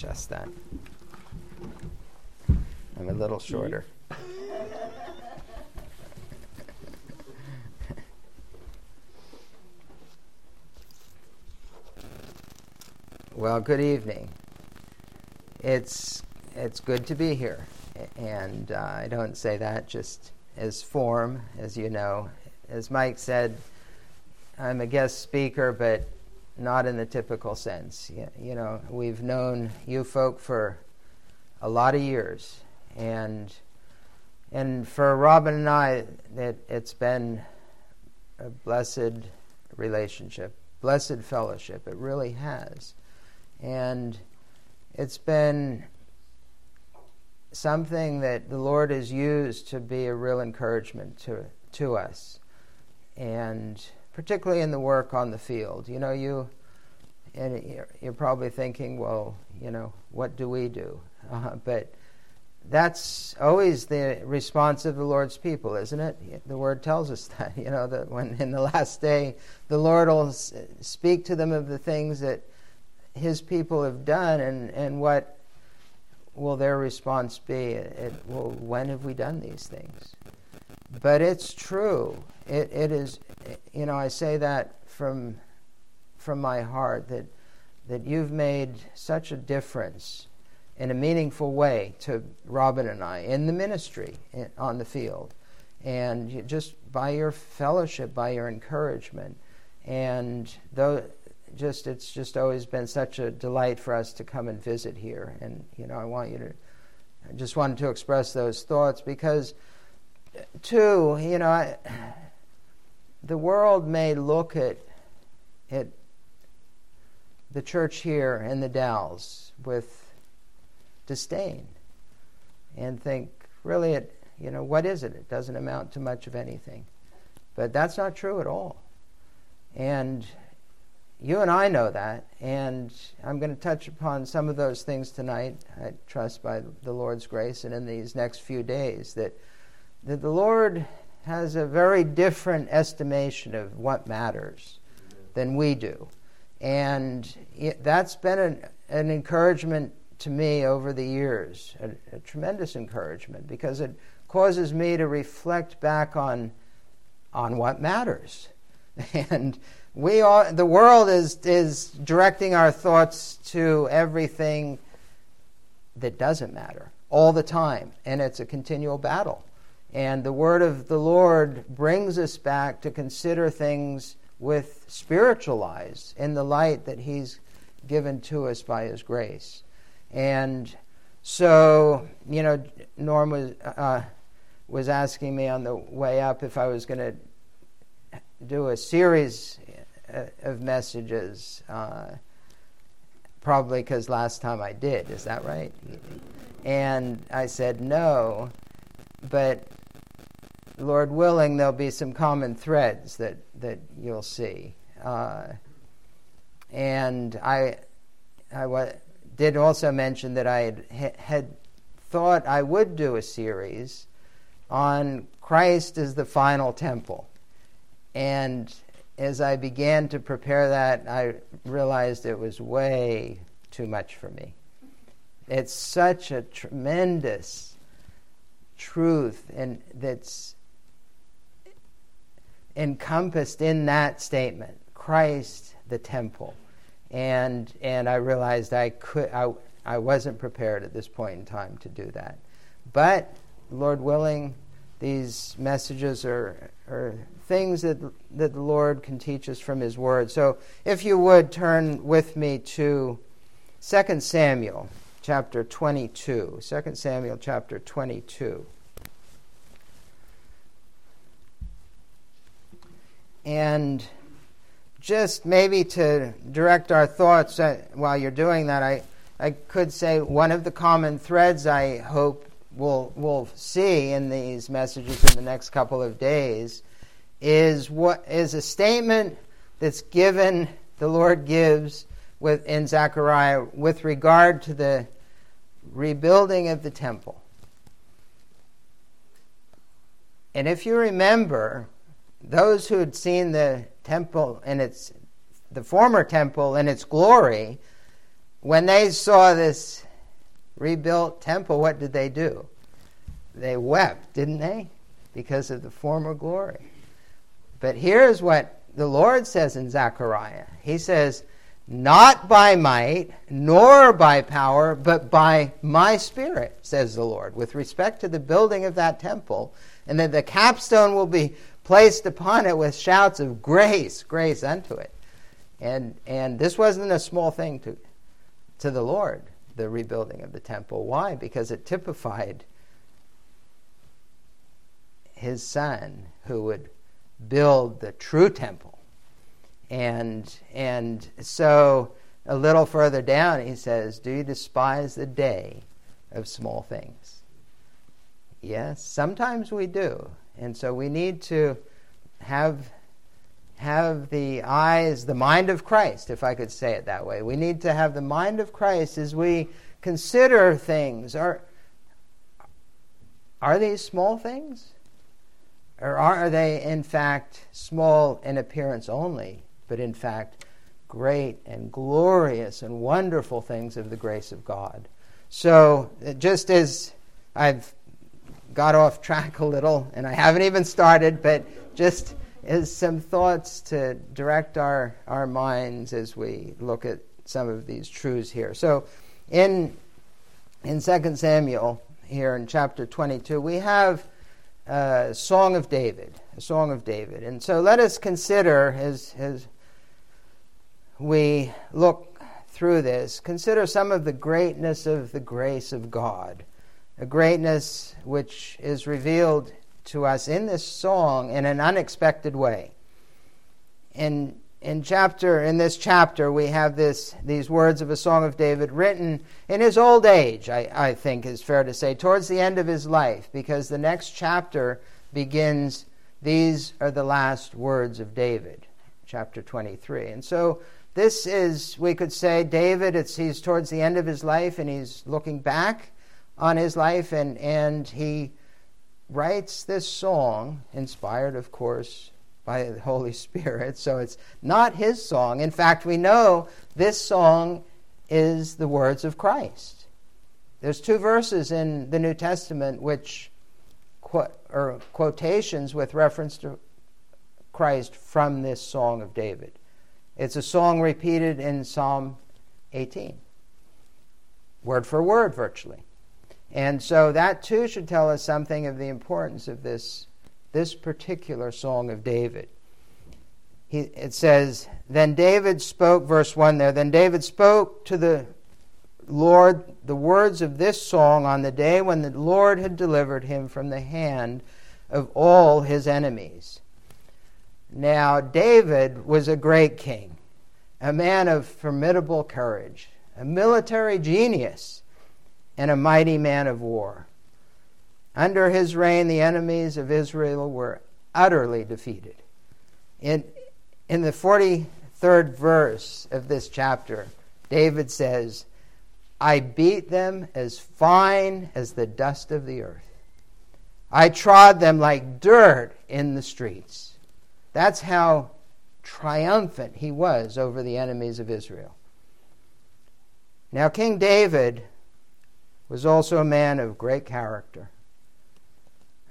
adjust that. I'm a little shorter. well, good evening. It's it's good to be here, and uh, I don't say that just as form, as you know. As Mike said, I'm a guest speaker, but not in the typical sense. You, know, we've known you folk for a lot of years, and and for Robin and I, it, it's been a blessed relationship, blessed fellowship. It really has, and it's been something that the Lord has used to be a real encouragement to to us, and particularly in the work on the field. You know, you and you're, probably thinking, well, you know, what do we do? Uh, but that's always the response of the Lord's people, isn't it? The Word tells us that. You know that when in the last day, the Lord will speak to them of the things that His people have done, and and what will their response be? It, well, when have we done these things? But it's true. It, it is, you know, I say that from, from my heart that, that you've made such a difference in a meaningful way to Robin and I in the ministry in, on the field. And just by your fellowship, by your encouragement. And though just it's just always been such a delight for us to come and visit here. And you know, I want you to I just wanted to express those thoughts because too, you know, I, the world may look at at the church here in the Dalles with disdain and think, really, it, you know, what is it? It doesn't amount to much of anything. But that's not true at all. And you and I know that, and I'm going to touch upon some of those things tonight, I trust by the Lord's grace, and in these next few days, that, that the Lord has a very different estimation of what matters than we do. And it, that's been an, an, encouragement to me over the years, a, a tremendous encouragement, because it causes me to reflect back on, on what matters. And we are, the world is, is directing our thoughts to everything that doesn't matter all the time, and it's a continual battle. And the word of the Lord brings us back to consider things with spiritual eyes in the light that He's given to us by His grace. And so, you know, Norm was, uh, was asking me on the way up if I was going to do a series uh, of messages, uh, probably because last time I did. Is that right? And I said no, but Lord willing, there'll be some common threads that, that you'll see. Uh, and I, I w- did also mention that I had, had thought I would do a series on Christ as the final temple. And as I began to prepare that, I realized it was way too much for me. It's such a tremendous truth and that's encompassed in that statement Christ the temple. And, and I realized I, could, I, I wasn't prepared at this point in time to do that. But, Lord willing, these messages are, are things that, that the Lord can teach us from His Word. So, if you would turn with me to 2 Samuel chapter 22. 2 Samuel chapter 22. And just maybe to direct our thoughts uh, while you're doing that, I, I could say one of the common threads I hope we'll, we'll see in these messages in the next couple of days is what is a statement that's given, the Lord gives with, in Zechariah with regard to the rebuilding of the temple. And if you remember, those who had seen the temple in its the former temple in its glory when they saw this rebuilt temple, what did they do? They wept, didn't they? Because of the former glory. But here's what the Lord says in Zechariah He says, Not by might, nor by power, but by my spirit, says the Lord, with respect to the building of that temple, and that the capstone will be placed upon it with shouts of grace, grace unto it. And, and this wasn't a small thing to, to the Lord, the rebuilding of the temple. Why? Because it typified his son who would build the true temple. And, and so a little further down, he says, Do you despise the day of small things? Yes, sometimes we do. And so we need to have, have the eyes, the mind of Christ, if I could say it that way. We need to have the mind of Christ as we consider things. Are, are these small things? Or are they, in fact, small in appearance only, but in fact, great and glorious and wonderful things of the grace of God? So, just as I've got off track a little, and I haven't even started, but just as some thoughts to direct our, our minds as we look at some of these truths here. So, in, in 2 Samuel, here in chapter 22, we have uh, Song of David, a Song of David. And so let us consider, as, as we look through this, consider some of the greatness of the grace of God, a greatness which is revealed to us in this song in an unexpected way. In in chapter in this chapter we have this these words of a song of david written in his old age I, I think is fair to say towards the end of his life because the next chapter begins these are the last words of david chapter 23 and so this is we could say david it's he's towards the end of his life and he's looking back on his life and and he writes this song inspired of course by the Holy Spirit. So it's not his song. In fact, we know this song is the words of Christ. There's two verses in the New Testament which are quotations with reference to Christ from this song of David. It's a song repeated in Psalm 18, word for word, virtually. And so that too should tell us something of the importance of this this particular song of David. He, it says, Then David spoke, verse 1 there, then David spoke to the Lord the words of this song on the day when the Lord had delivered him from the hand of all his enemies. Now, David was a great king, a man of formidable courage, a military genius, and a mighty man of war. Under his reign, the enemies of Israel were utterly defeated. In, in the 43rd verse of this chapter, David says, I beat them as fine as the dust of the earth. I trod them like dirt in the streets. That's how triumphant he was over the enemies of Israel. Now, King David was also a man of great character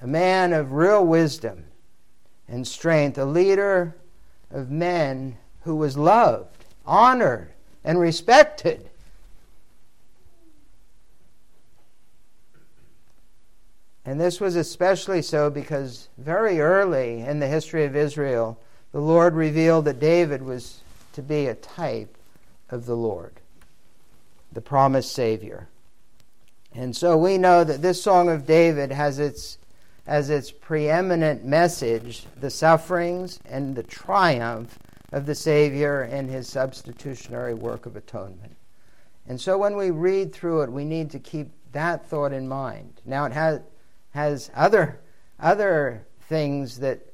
a man of real wisdom and strength, a leader of men who was loved, honored, and respected. And this was especially so because very early in the history of Israel, the Lord revealed that David was to be a type of the Lord, the promised Savior. And so we know that this Song of David has its as its preeminent message the sufferings and the triumph of the Savior and his substitutionary work of atonement. And so when we read through it, we need to keep that thought in mind. Now, it has, has other, other things that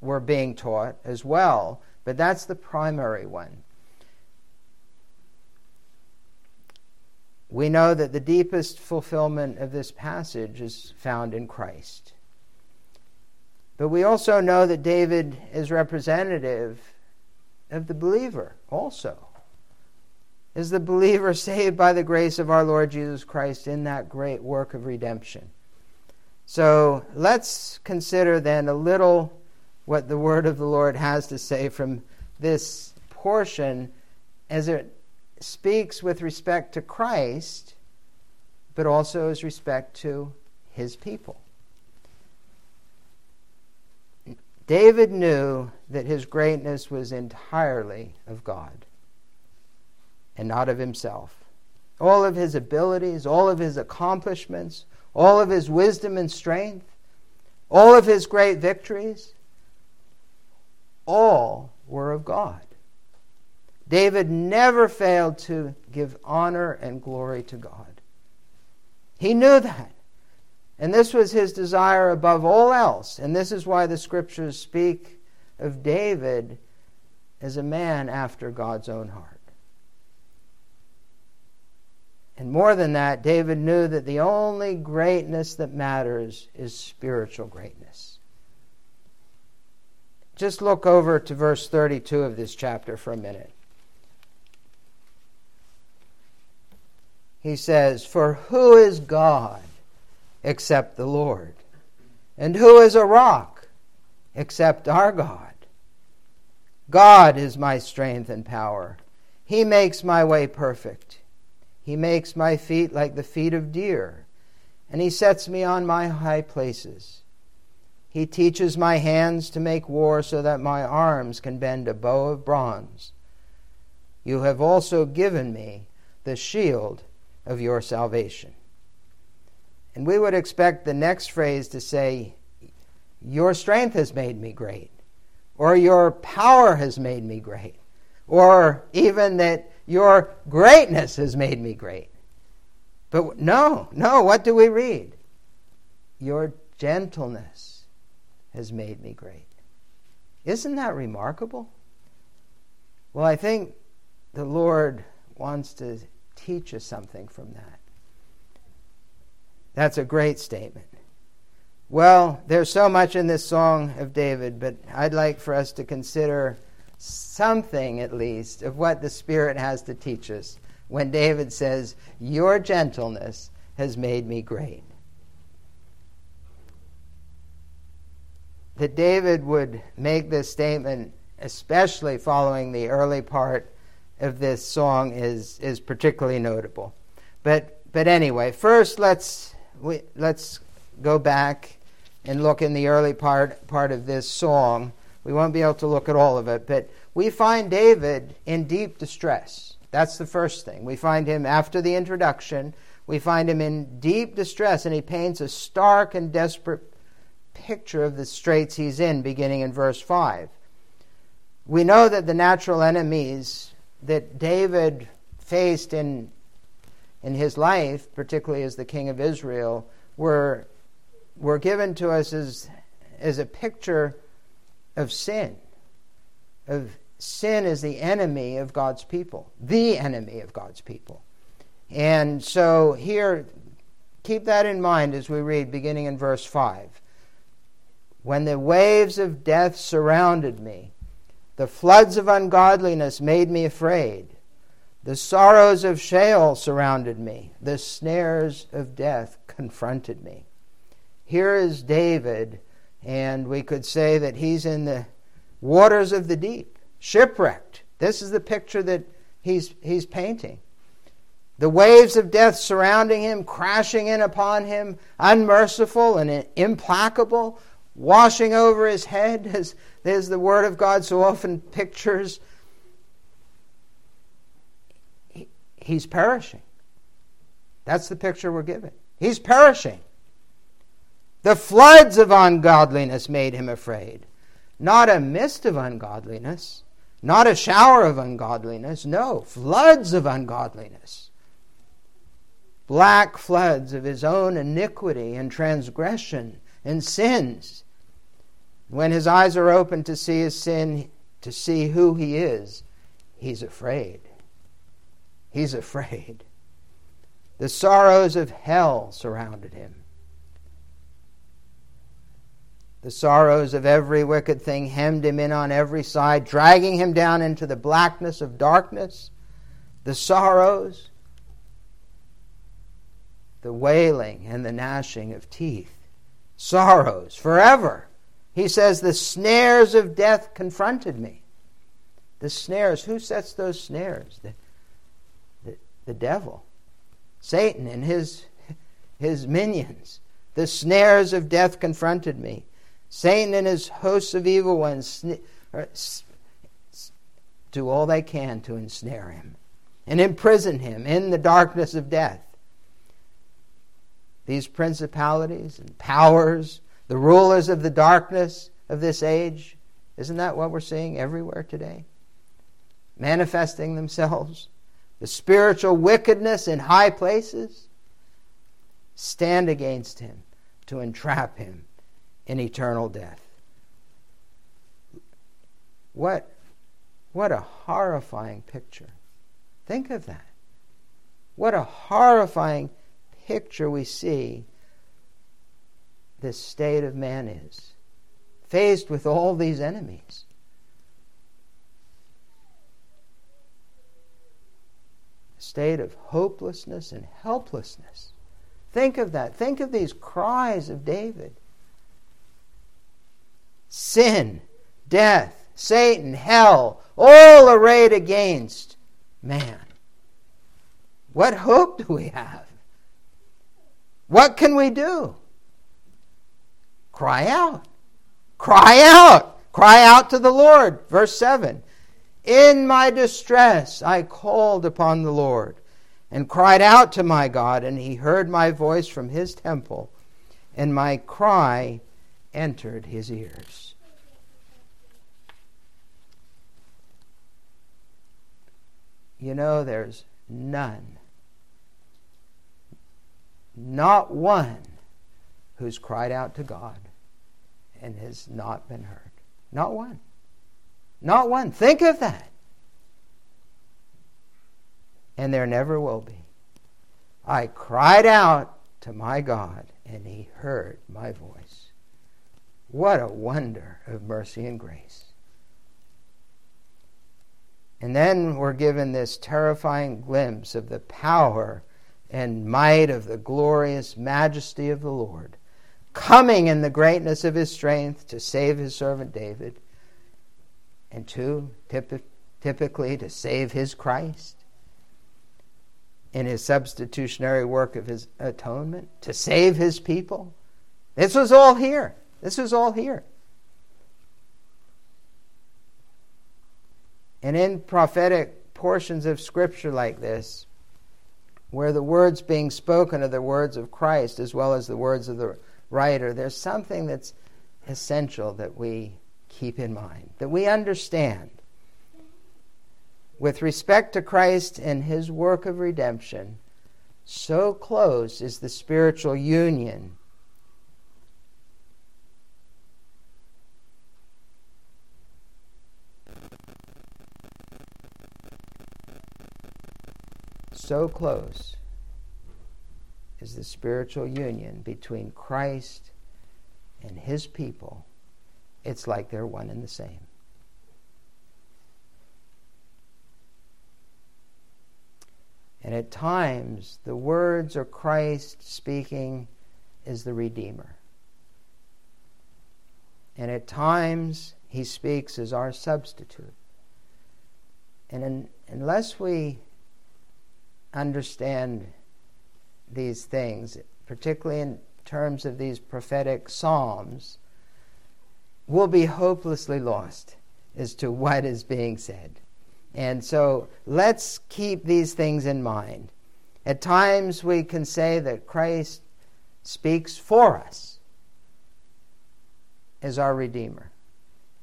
were being taught as well, but that's the primary one. We know that the deepest fulfillment of this passage is found in Christ. But we also know that David is representative of the believer also. is the believer saved by the grace of our Lord Jesus Christ in that great work of redemption. So let's consider then a little what the word of the Lord has to say from this portion as it speaks with respect to Christ, but also as respect to his people. David knew that his greatness was entirely of God and not of himself. All of his abilities, all of his accomplishments, all of his wisdom and strength, all of his great victories, all were of God. David never failed to give honor and glory to God. He knew that. And this was his desire above all else. And this is why the scriptures speak of David as a man after God's own heart. And more than that, David knew that the only greatness that matters is spiritual greatness. Just look over to verse 32 of this chapter for a minute. He says, For who is God except the Lord? And who is a rock except our God? God is my strength and power. He makes my way perfect. He makes my feet like the feet of deer, and he sets me on my high places. He teaches my hands to make war so that my arms can bend a bow of bronze. You have also given me the shield of your salvation. And we would expect the next phrase to say, Your strength has made me great, or Your power has made me great, or even that Your greatness has made me great. But no, no, what do we read? Your gentleness has made me great. Isn't that remarkable? Well, I think the Lord wants to teach us something from that. That's a great statement. Well, there's so much in this song of David, but I'd like for us to consider something at least of what the Spirit has to teach us when David says, Your gentleness has made me great. That David would make this statement, especially following the early part of this song, is, is particularly notable. But, but anyway, first let's we, let's go back and look in the early part, part of this song. We won't be able to look at all of it, but we find David in deep distress. That's the first thing. We find him after the introduction, we find him in deep distress, and he paints a stark and desperate picture of the straits he's in, beginning in verse 5. We know that the natural enemies that David faced in in his life, particularly as the king of Israel, were, were given to us as, as a picture of sin. Of sin as the enemy of God's people, the enemy of God's people. And so here, keep that in mind as we read, beginning in verse 5. When the waves of death surrounded me, the floods of ungodliness made me afraid. The sorrows of Sheol surrounded me. The snares of death confronted me. Here is David, and we could say that he's in the waters of the deep, shipwrecked. This is the picture that he's, he's painting. The waves of death surrounding him, crashing in upon him, unmerciful and implacable, washing over his head, as, as the Word of God so often pictures he's perishing. That's the picture we're given. He's perishing. The floods of ungodliness made him afraid. Not a mist of ungodliness, not a shower of ungodliness, no, floods of ungodliness. Black floods of his own iniquity and transgression and sins. When his eyes are open to see his sin, to see who he is, he's afraid. He's afraid. The sorrows of hell surrounded him. The sorrows of every wicked thing hemmed him in on every side, dragging him down into the blackness of darkness. the sorrows, the wailing, and the gnashing of teeth. Sorrows forever. He says, The snares of death confronted me. The snares, who sets those snares? The, the, the devil. Satan and his, his minions. The snares of death confronted me. Satan and his hosts of evil ones do all they can to ensnare him and imprison him in the darkness of death. These principalities and powers, the rulers of the darkness of this age, isn't that what we're seeing everywhere today? Manifesting themselves. The spiritual wickedness in high places stand against him to entrap him in eternal death. What, what a horrifying picture. Think of that. What a horrifying picture we see this state of man is, faced with all these enemies. A state of hopelessness and helplessness. Think of that. Think of these cries of David. Sin, death, Satan, hell, all arrayed against man. What hope do we have? What can we do? Cry out. Cry out. Cry out to the Lord. Verse 7 In my distress I called upon the Lord and cried out to my God, and he heard my voice from his temple, and my cry entered his ears. You know, there's none, not one, who's cried out to God and has not been heard. Not one. Not one. Think of that and there never will be. I cried out to my God, and he heard my voice. What a wonder of mercy and grace. And then we're given this terrifying glimpse of the power and might of the glorious majesty of the Lord, coming in the greatness of his strength to save his servant David, and to typically to save his Christ in his substitutionary work of his atonement to save his people. This was all here. This was all here. And in prophetic portions of Scripture like this, where the words being spoken are the words of Christ as well as the words of the writer, there's something that's essential that we keep in mind, that we understand with respect to Christ and his work of redemption, so close is the spiritual union. So close is the spiritual union between Christ and his people. It's like they're one and the same. And at times, the words are Christ speaking is the Redeemer. And at times, he speaks as our substitute. And in, unless we understand these things, particularly in terms of these prophetic psalms, we'll be hopelessly lost as to what is being said. And so let's keep these things in mind. At times we can say that Christ speaks for us as our Redeemer.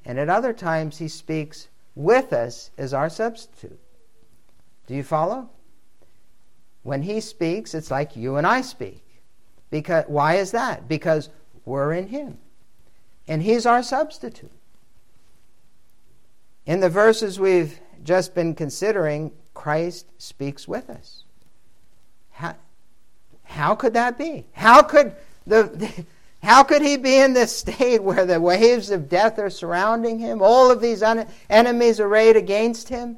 And at other times he speaks with us as our substitute. Do you follow? When he speaks, it's like you and I speak. Because why is that? Because we're in him. And he's our substitute. In the verses we've just been considering, Christ speaks with us. How, how could that be? How could the, how could he be in this state where the waves of death are surrounding him, all of these un- enemies arrayed against him?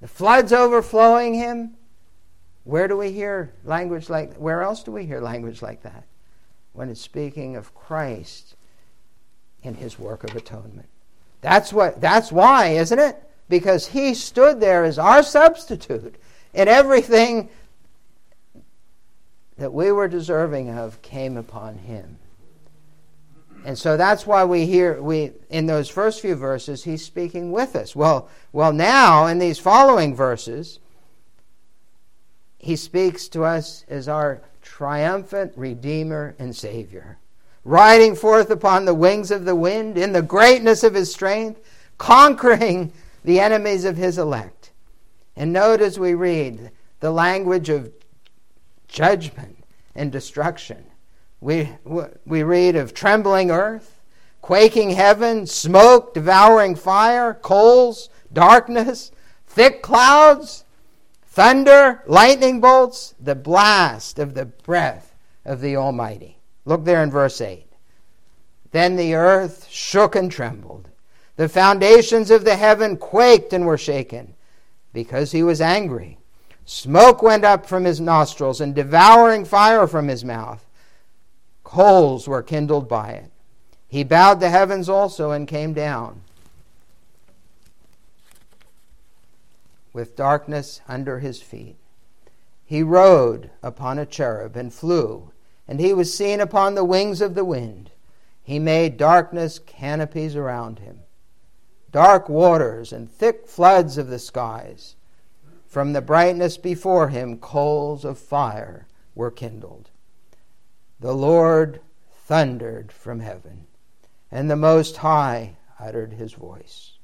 the floods overflowing him. Where do we hear language like where else do we hear language like that? When it's speaking of Christ and his work of atonement. That's what that's why, isn't it? Because he stood there as our substitute and everything that we were deserving of came upon him. And so that's why we hear we in those first few verses he's speaking with us. Well, well now in these following verses he speaks to us as our triumphant redeemer and savior, riding forth upon the wings of the wind in the greatness of his strength, conquering the enemies of his elect. And note as we read the language of judgment and destruction. We, we read of trembling earth, quaking heaven, smoke devouring fire, coals, darkness, thick clouds, thunder, lightning bolts, the blast of the breath of the Almighty. Look there in verse 8. Then the earth shook and trembled. The foundations of the heaven quaked and were shaken because he was angry. Smoke went up from his nostrils and devouring fire from his mouth. Coals were kindled by it. He bowed the heavens also and came down. With darkness under his feet. He rode upon a cherub and flew, and he was seen upon the wings of the wind. He made darkness canopies around him, dark waters and thick floods of the skies. From the brightness before him, coals of fire were kindled. The Lord thundered from heaven, and the Most High uttered his voice.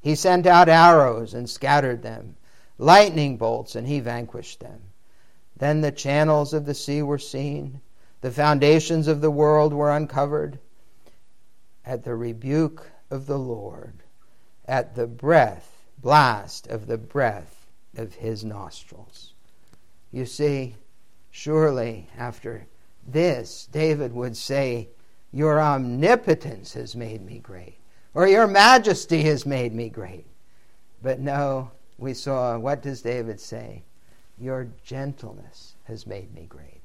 He sent out arrows and scattered them, lightning bolts, and he vanquished them. Then the channels of the sea were seen, the foundations of the world were uncovered. At the rebuke of the Lord, at the breath, blast of the breath of his nostrils. You see, surely after this, David would say, Your omnipotence has made me great, or Your majesty has made me great. But no, we saw, what does David say? Your gentleness has made me great.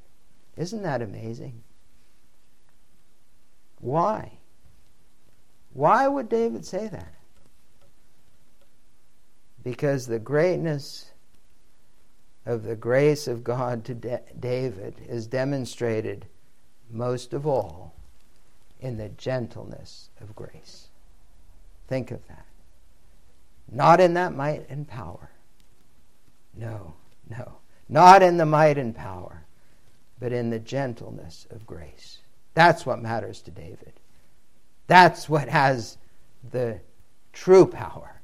Isn't that amazing? Why? Why would David say that? Because the greatness of the grace of God to De- David is demonstrated most of all in the gentleness of grace. Think of that. Not in that might and power. No, no. Not in the might and power, but in the gentleness of grace. That's what matters to David. That's what has the true power.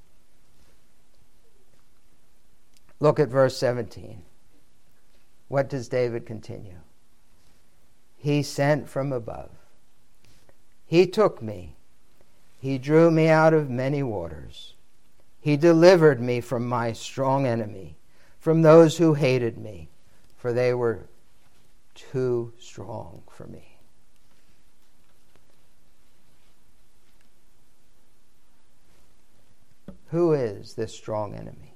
Look at verse 17. What does David continue? He sent from above. He took me. He drew me out of many waters. He delivered me from my strong enemy, from those who hated me, for they were too strong for me. Who is this strong enemy?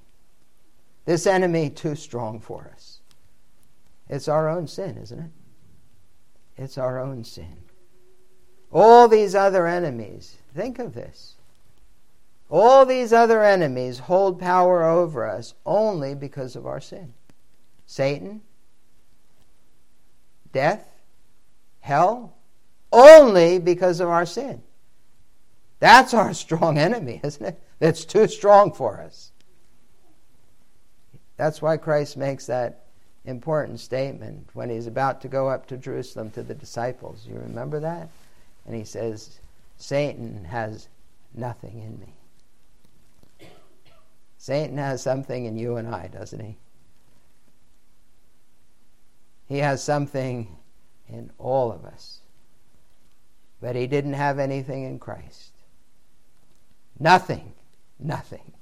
This enemy too strong for us. It's our own sin, isn't it? It's our own sin. All these other enemies, think of this. All these other enemies hold power over us only because of our sin. Satan, death, hell, only because of our sin. That's our strong enemy, isn't it? That's too strong for us. That's why Christ makes that important statement when he's about to go up to Jerusalem to the disciples. You remember that? And he says, Satan has nothing in me. Satan has something in you and I, doesn't he? He has something in all of us. But he didn't have anything in Christ. Nothing, nothing.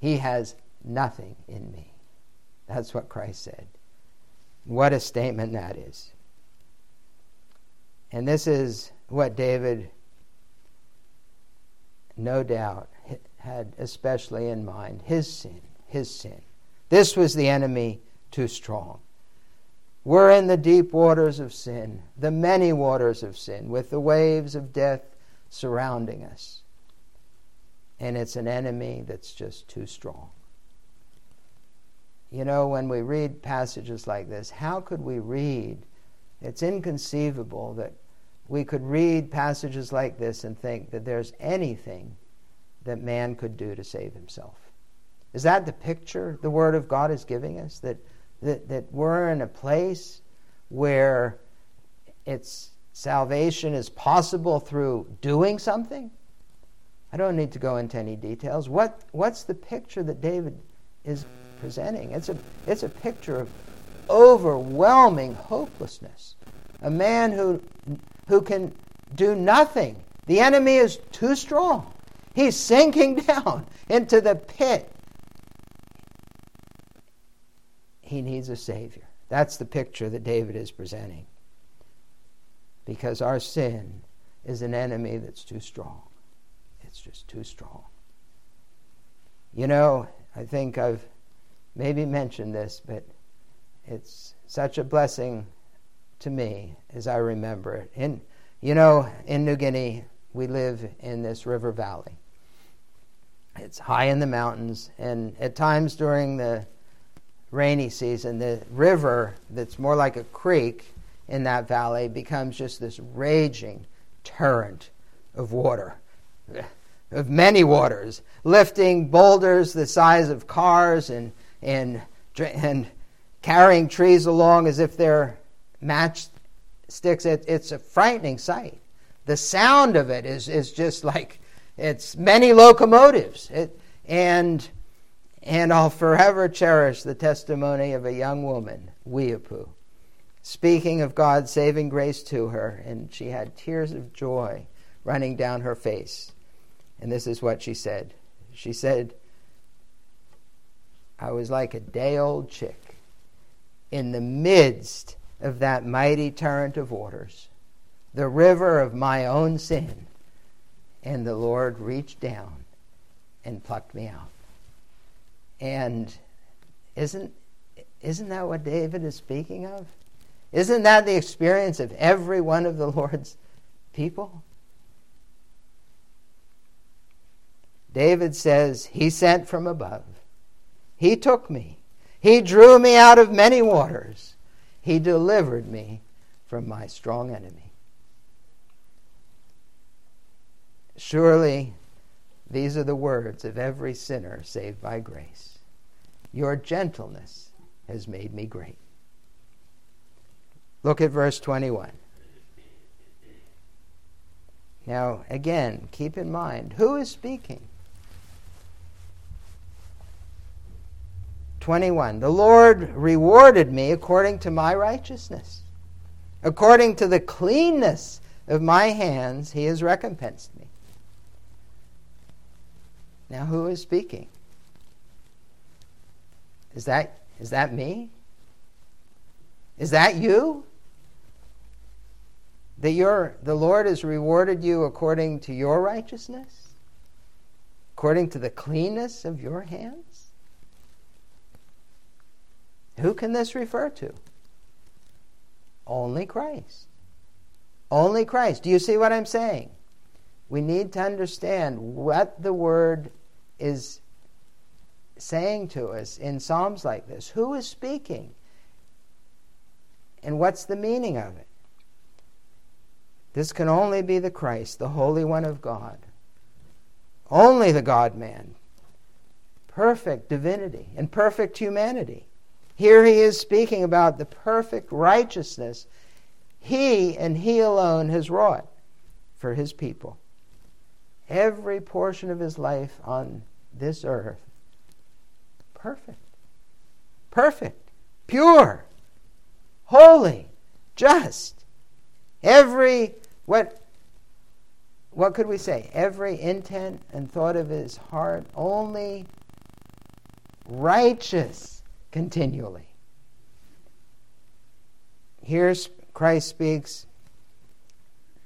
He has nothing in me. That's what Christ said. What a statement that is. And this is what David, no doubt, had especially in mind his sin, his sin. This was the enemy too strong. We're in the deep waters of sin, the many waters of sin, with the waves of death surrounding us. And it's an enemy that's just too strong. You know, when we read passages like this, how could we read? It's inconceivable that we could read passages like this and think that there's anything that man could do to save himself. Is that the picture the Word of God is giving us? That, that, that we're in a place where it's salvation is possible through doing something? I don't need to go into any details. What, what's the picture that David is presenting? It's a, it's a picture of overwhelming hopelessness. A man who, who can do nothing. The enemy is too strong. He's sinking down into the pit. He needs a Savior. That's the picture that David is presenting. Because our sin is an enemy that's too strong. It's just too strong. You know, I think I've maybe mentioned this, but it's such a blessing to me as I remember it. In, you know, in New Guinea, we live in this river valley. It's high in the mountains, and at times during the rainy season, the river that's more like a creek in that valley becomes just this raging torrent of water, of many waters, lifting boulders the size of cars and, and, and carrying trees along as if they're matchsticks. It, it's a frightening sight. The sound of it is, is just like it's many locomotives. It, and, and I'll forever cherish the testimony of a young woman, Weeapu, speaking of God's saving grace to her, and she had tears of joy running down her face. And this is what she said. She said, I was like a day old chick in the midst of that mighty torrent of waters, the river of my own sin and the Lord reached down and plucked me out. And isn't, isn't that what David is speaking of? Isn't that the experience of every one of the Lord's people? David says, He sent from above. He took me. He drew me out of many waters. He delivered me from my strong enemy. Surely these are the words of every sinner saved by grace. Your gentleness has made me great. Look at verse 21. Now, again, keep in mind who is speaking? 21. The Lord rewarded me according to my righteousness. According to the cleanness of my hands, he has recompensed me. Now, who is speaking? Is that, is that me? Is that you? That your, the Lord has rewarded you according to your righteousness? According to the cleanness of your hands? Who can this refer to? Only Christ. Only Christ. Do you see what I'm saying? We need to understand what the word is saying to us in Psalms like this. Who is speaking? And what's the meaning of it? This can only be the Christ, the Holy One of God. Only the God man. Perfect divinity and perfect humanity. Here he is speaking about the perfect righteousness he and he alone has wrought for his people. Every portion of his life on this earth perfect. Perfect. Pure. Holy. Just. Every what what could we say? Every intent and thought of his heart only righteous continually. Here Christ speaks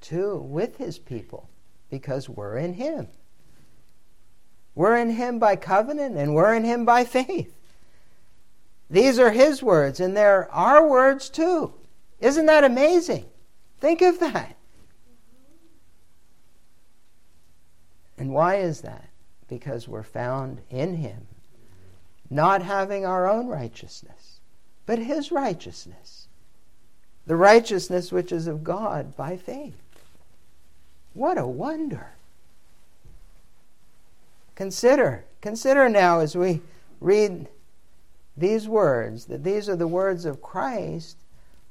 to with his people because we're in him. We're in Him by covenant and we're in Him by faith. These are His words and they're our words too. Isn't that amazing? Think of that. And why is that? Because we're found in Him, not having our own righteousness, but His righteousness. The righteousness which is of God by faith. What a wonder. Consider, consider now as we read these words that these are the words of Christ,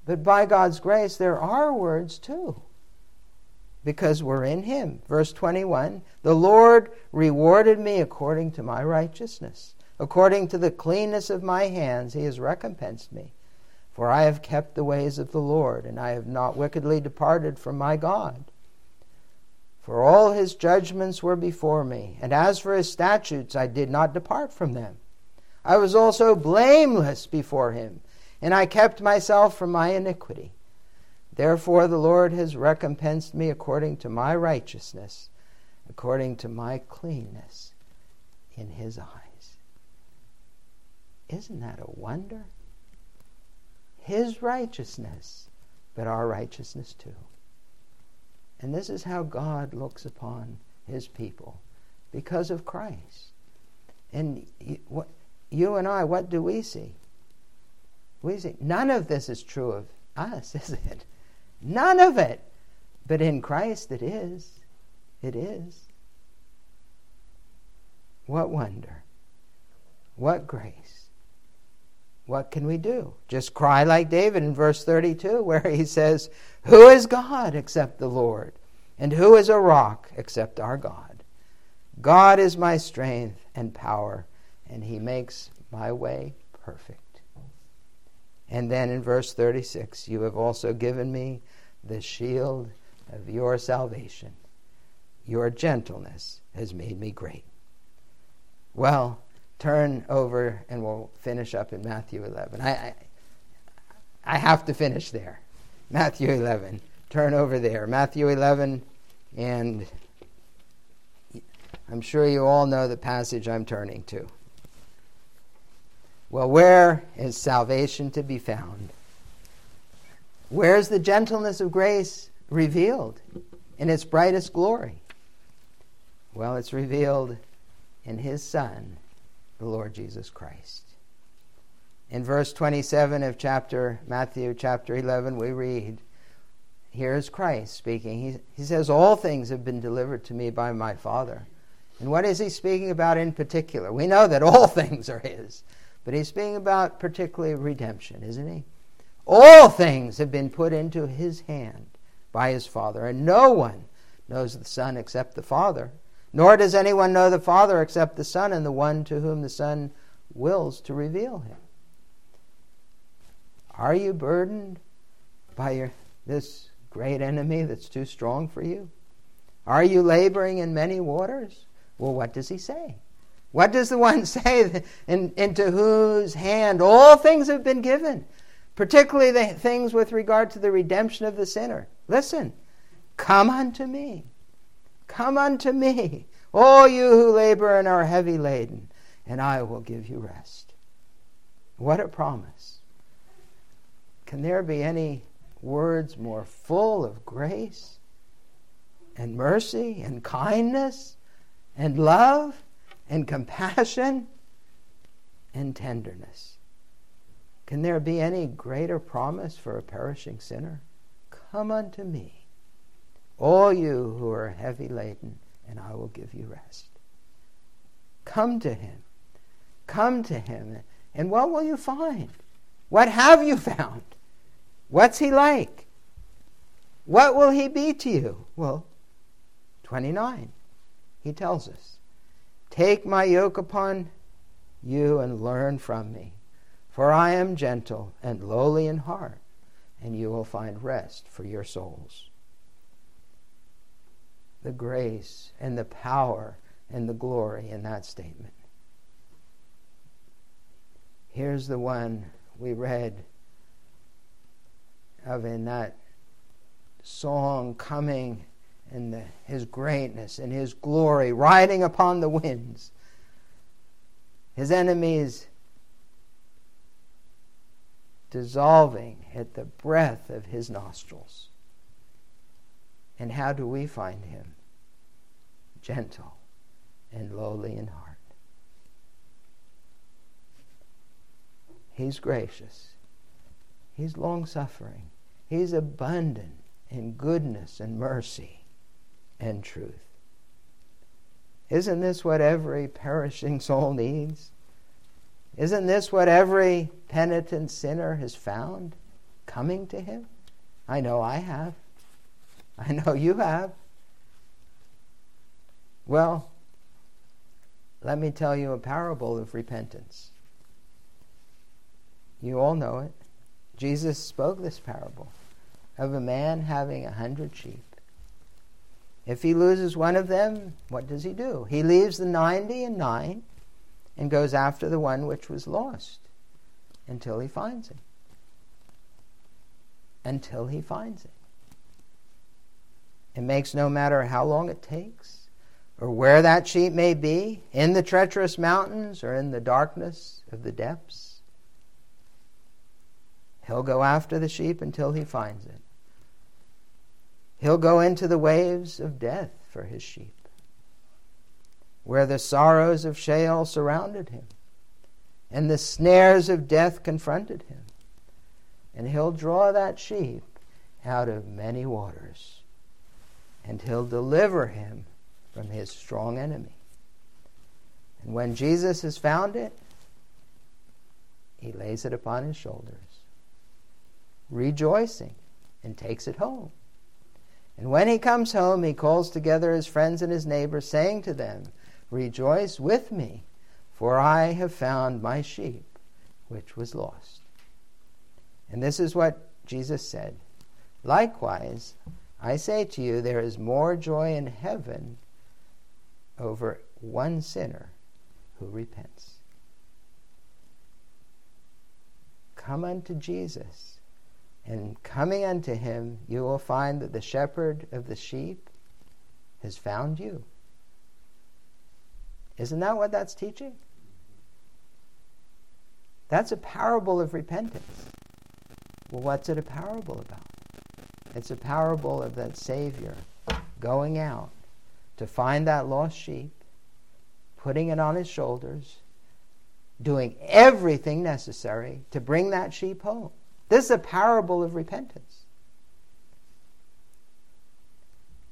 but by God's grace, there are words too because we're in him. Verse 21 The Lord rewarded me according to my righteousness. According to the cleanness of my hands, he has recompensed me. For I have kept the ways of the Lord, and I have not wickedly departed from my God. For all his judgments were before me, and as for his statutes, I did not depart from them. I was also blameless before him, and I kept myself from my iniquity. Therefore, the Lord has recompensed me according to my righteousness, according to my cleanness in his eyes. Isn't that a wonder? His righteousness, but our righteousness too. And this is how God looks upon his people because of Christ. And you and I, what do we see? We see none of this is true of us, is it? None of it. But in Christ it is. It is. What wonder. What grace. What can we do? Just cry like David in verse 32, where he says, Who is God except the Lord? And who is a rock except our God? God is my strength and power, and he makes my way perfect. And then in verse 36, you have also given me the shield of your salvation. Your gentleness has made me great. Well, turn over and we'll finish up in Matthew 11. I, I, I have to finish there. Matthew 11. Turn over there. Matthew 11, and I'm sure you all know the passage I'm turning to. Well, where is salvation to be found? Where's the gentleness of grace revealed in its brightest glory? Well, it's revealed in His Son, the Lord Jesus Christ. In verse 27 of chapter Matthew chapter 11, we read, Here's Christ speaking. He, he says, All things have been delivered to me by my Father. And what is he speaking about in particular? We know that all things are his. But he's speaking about particularly redemption, isn't he? All things have been put into his hand by his Father, and no one knows the Son except the Father, nor does anyone know the Father except the Son and the one to whom the Son wills to reveal him. Are you burdened by your, this great enemy that's too strong for you? Are you laboring in many waters? Well, what does he say? What does the one say in, into whose hand all things have been given? Particularly the things with regard to the redemption of the sinner. Listen, come unto me. Come unto me, all you who labor and are heavy laden, and I will give you rest. What a promise. Can there be any words more full of grace and mercy and kindness and love and compassion and tenderness. Can there be any greater promise for a perishing sinner? Come unto me, all you who are heavy laden, and I will give you rest. Come to him. Come to him. And what will you find? What have you found? What's he like? What will he be to you? Well, 29, he tells us. Take my yoke upon you and learn from me, for I am gentle and lowly in heart, and you will find rest for your souls. The grace and the power and the glory in that statement. Here's the one we read of in that song coming and the, his greatness and his glory riding upon the winds. His enemies dissolving at the breath of his nostrils. And how do we find him? Gentle and lowly in heart. He's gracious. He's long suffering. He's abundant in goodness and mercy and truth. Isn't this what every perishing soul needs? Isn't this what every penitent sinner has found coming to him? I know I have. I know you have. Well, let me tell you a parable of repentance. You all know it. Jesus spoke this parable of a man having a hundred sheep. If he loses one of them, what does he do? He leaves the ninety and nine and goes after the one which was lost until he finds it. Until he finds it. It makes no matter how long it takes or where that sheep may be, in the treacherous mountains or in the darkness of the depths. He'll go after the sheep until he finds it. He'll go into the waves of death for his sheep, where the sorrows of Sheol surrounded him and the snares of death confronted him. And he'll draw that sheep out of many waters, and he'll deliver him from his strong enemy. And when Jesus has found it, he lays it upon his shoulders, rejoicing, and takes it home. And when he comes home, he calls together his friends and his neighbors, saying to them, Rejoice with me, for I have found my sheep which was lost. And this is what Jesus said Likewise, I say to you, there is more joy in heaven over one sinner who repents. Come unto Jesus and coming unto him, you will find that the shepherd of the sheep has found you. Isn't that what that's teaching? That's a parable of repentance. Well, what's it a parable about? It's a parable of that Savior going out to find that lost sheep, putting it on his shoulders, doing everything necessary to bring that sheep home. This is a parable of repentance.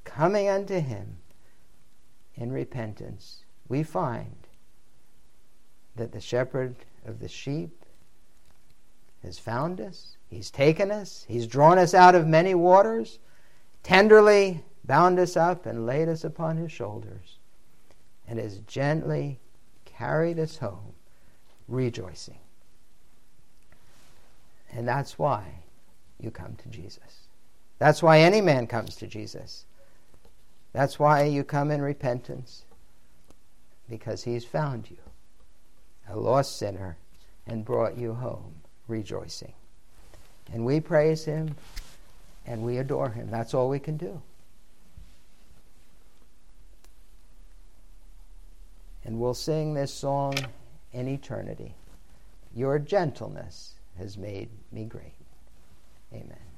Coming unto him in repentance, we find that the shepherd of the sheep has found us, he's taken us, he's drawn us out of many waters, tenderly bound us up and laid us upon his shoulders, and has gently carried us home, rejoicing. And that's why you come to Jesus. That's why any man comes to Jesus. That's why you come in repentance, because he's found you, a lost sinner, and brought you home rejoicing. And we praise him and we adore him. That's all we can do. And we'll sing this song in eternity. Your gentleness has made me great. Amen.